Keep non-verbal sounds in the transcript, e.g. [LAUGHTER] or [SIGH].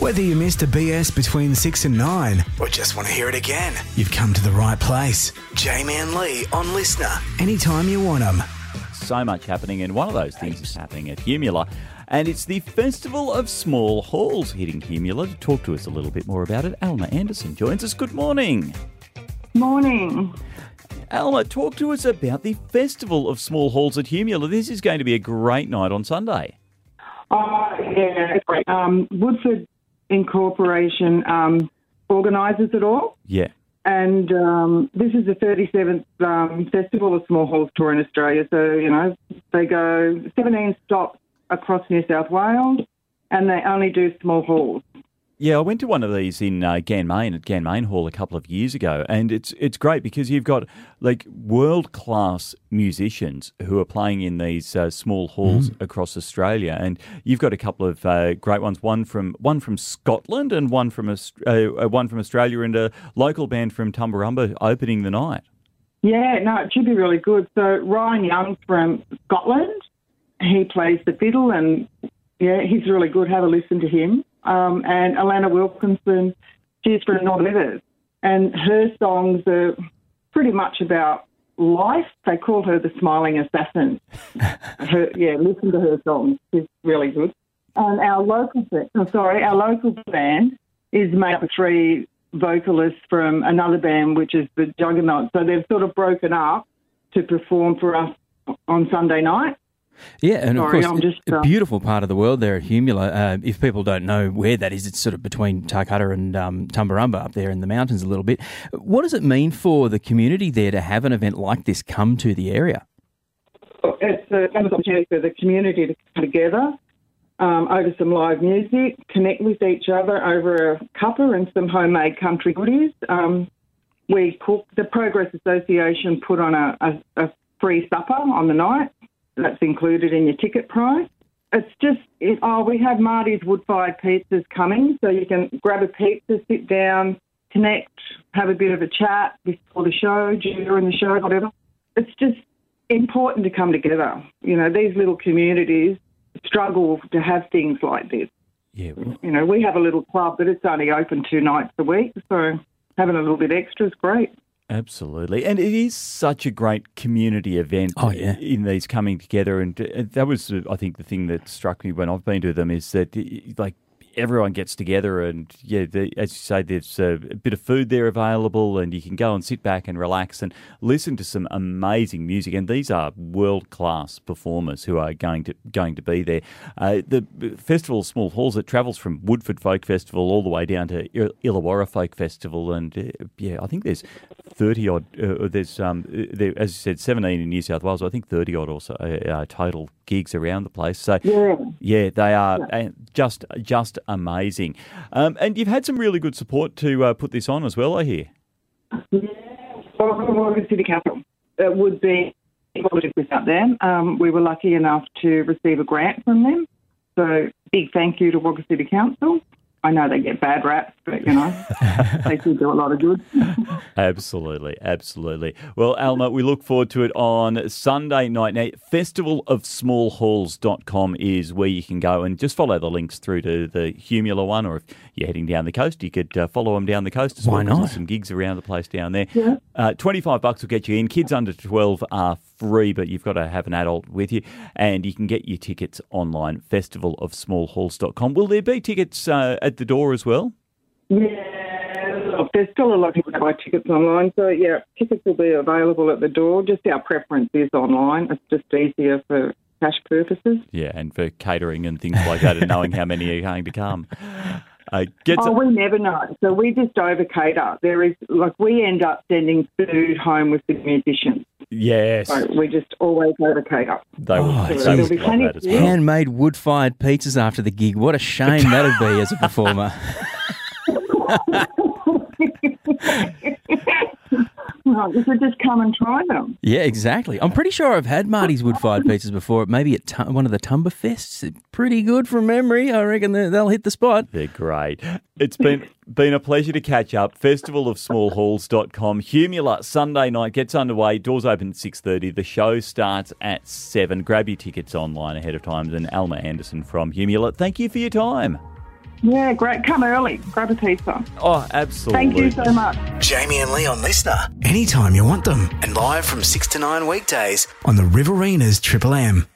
Whether you missed a BS between 6 and 9 or just want to hear it again, you've come to the right place. Jamie and Lee on LiSTNR, anytime you want them. So much happening, and one of those things is happening at Humula. And it's the Festival of Small Halls hitting Humula. To talk to us a little bit more about it, Alma Anderson joins us. Good morning. Morning. Alma, talk to us about the Festival of Small Halls at Humula. This is going to be a great night on Sunday. Uh, yeah, it's great. Um, Woodford Incorporation um, organises it all, Yeah. and um, this is the 37th um, Festival of Small Halls Tour in Australia. So, you know, they go 17 stops across New South Wales, and they only do small halls. Yeah, I went to one of these in uh, Ganmain at Ganmain Hall a couple of years ago, and it's it's great because you've got like world class musicians who are playing in these uh, small halls across Australia, and you've got a couple of uh, great ones. One from one from Scotland and one from uh, uh, one from Australia, and a local band from Tumbarumba opening the night. Yeah, no, it should be really good. So Ryan Young's from Scotland. He plays the fiddle, and yeah, he's really good. Have a listen to him. Um, and Alana Wilkinson, she's from North Rivers, and her songs are pretty much about life. They call her the smiling assassin. [LAUGHS] her, yeah, listen to her songs. She's really good. And our local, oh, sorry, our local band is made up of three vocalists from another band, which is the Juggernaut. So they've sort of broken up to perform for us on Sunday night. Yeah, and of course, I'm just, a uh, beautiful part of the world there at Humula. Uh, if people don't know where that is, it's sort of between Tarcutta and um, Tumbarumba up there in the mountains a little bit. What does it mean for the community there to have an event like this come to the area? It's a an opportunity for the community to come together um, over some live music, connect with each other over a cuppa and some homemade country goodies. Um, we cook. The Progress Association put on a, a, a free supper on the night. That's included in your ticket price. It's just, it, oh, we have Marty's wood fired pizzas coming, so you can grab a pizza, sit down, connect, have a bit of a chat before the show, during the show, whatever. It's just important to come together. You know, these little communities struggle to have things like this. Yeah, You know, we have a little club, but it's only open two nights a week, so having a little bit extra is great. Absolutely, and it is such a great community event. Oh, yeah. in these coming together, and that was, uh, I think, the thing that struck me when I've been to them is that like everyone gets together, and yeah, the, as you say, there's a, bit of food there available, and you can go and sit back and relax and listen to some amazing music. And these are world class performers who are going to going to be there. Uh, the festival of Small Halls it travels from Woodford Folk Festival all the way down to Illawarra Folk Festival, and uh, yeah, I think there's thirty odd. Uh, there's um, uh, there, as you said, seventeen in New South Wales. I think thirty odd also uh, uh, total gigs around the place. So Yeah. yeah, they are uh, just just amazing. Um, and you've had some really good support to uh, put this on as well. I hear. Well, Wagga City Council. It would be without them. Um, we were lucky enough to receive a grant from them. So big thank you to Wagga City Council. I know they get bad raps, but you know [LAUGHS] they do do a lot of good. [LAUGHS] Absolutely, absolutely. Well, Alma, we look forward to it on Sunday night. Now, festivalofsmallhalls.com is where you can go and just follow the links through to the Humula one, or if you're heading down the coast, you could uh, follow them down the coast as Why well. 'cause not? There's some gigs around the place down there. Yeah. Uh, 25 bucks will get you in. Kids under 12 are free, but you've got to have an adult with you. And you can get your tickets online, festivalofsmallhalls.com. Will there be tickets uh, at the door as well? Yeah, look, there's still a lot of people that buy tickets online. So yeah, tickets will be available at the door. Just our preference is online. It's just easier for cash purposes. Yeah, and for catering and things like that, and knowing how many are going to come. Uh, get Oh, some- we never know. So we just over cater. There is like we end up sending food home with the musicians. Yes, So we just always over cater. they will. Oh, they will There'll be love plenty that as of well. Handmade wood fired pizzas after the gig. What a shame that'd be as a performer. [LAUGHS] [LAUGHS] Right, you should just come and try them. Yeah, exactly. I'm pretty sure I've had Marty's wood fired [LAUGHS] pizzas before. Maybe at Tu- one of the Tumbafests. Pretty good from memory. I reckon they- they'll hit the spot. They're great. It's been [LAUGHS] been a pleasure to catch up. Festivalofsmallhalls.com. Humula Sunday night gets underway. Doors open at 6.30. The show starts at 7. Grab your tickets online ahead of time. And Alma Anderson from Humula, thank you for your time. Yeah, great. Come early. Grab a pizza. Oh, absolutely. Thank you so much. Jamie and Lee on LiSTNR, anytime you want them, and live from 6 to 9 weekdays on the Riverinas Triple M.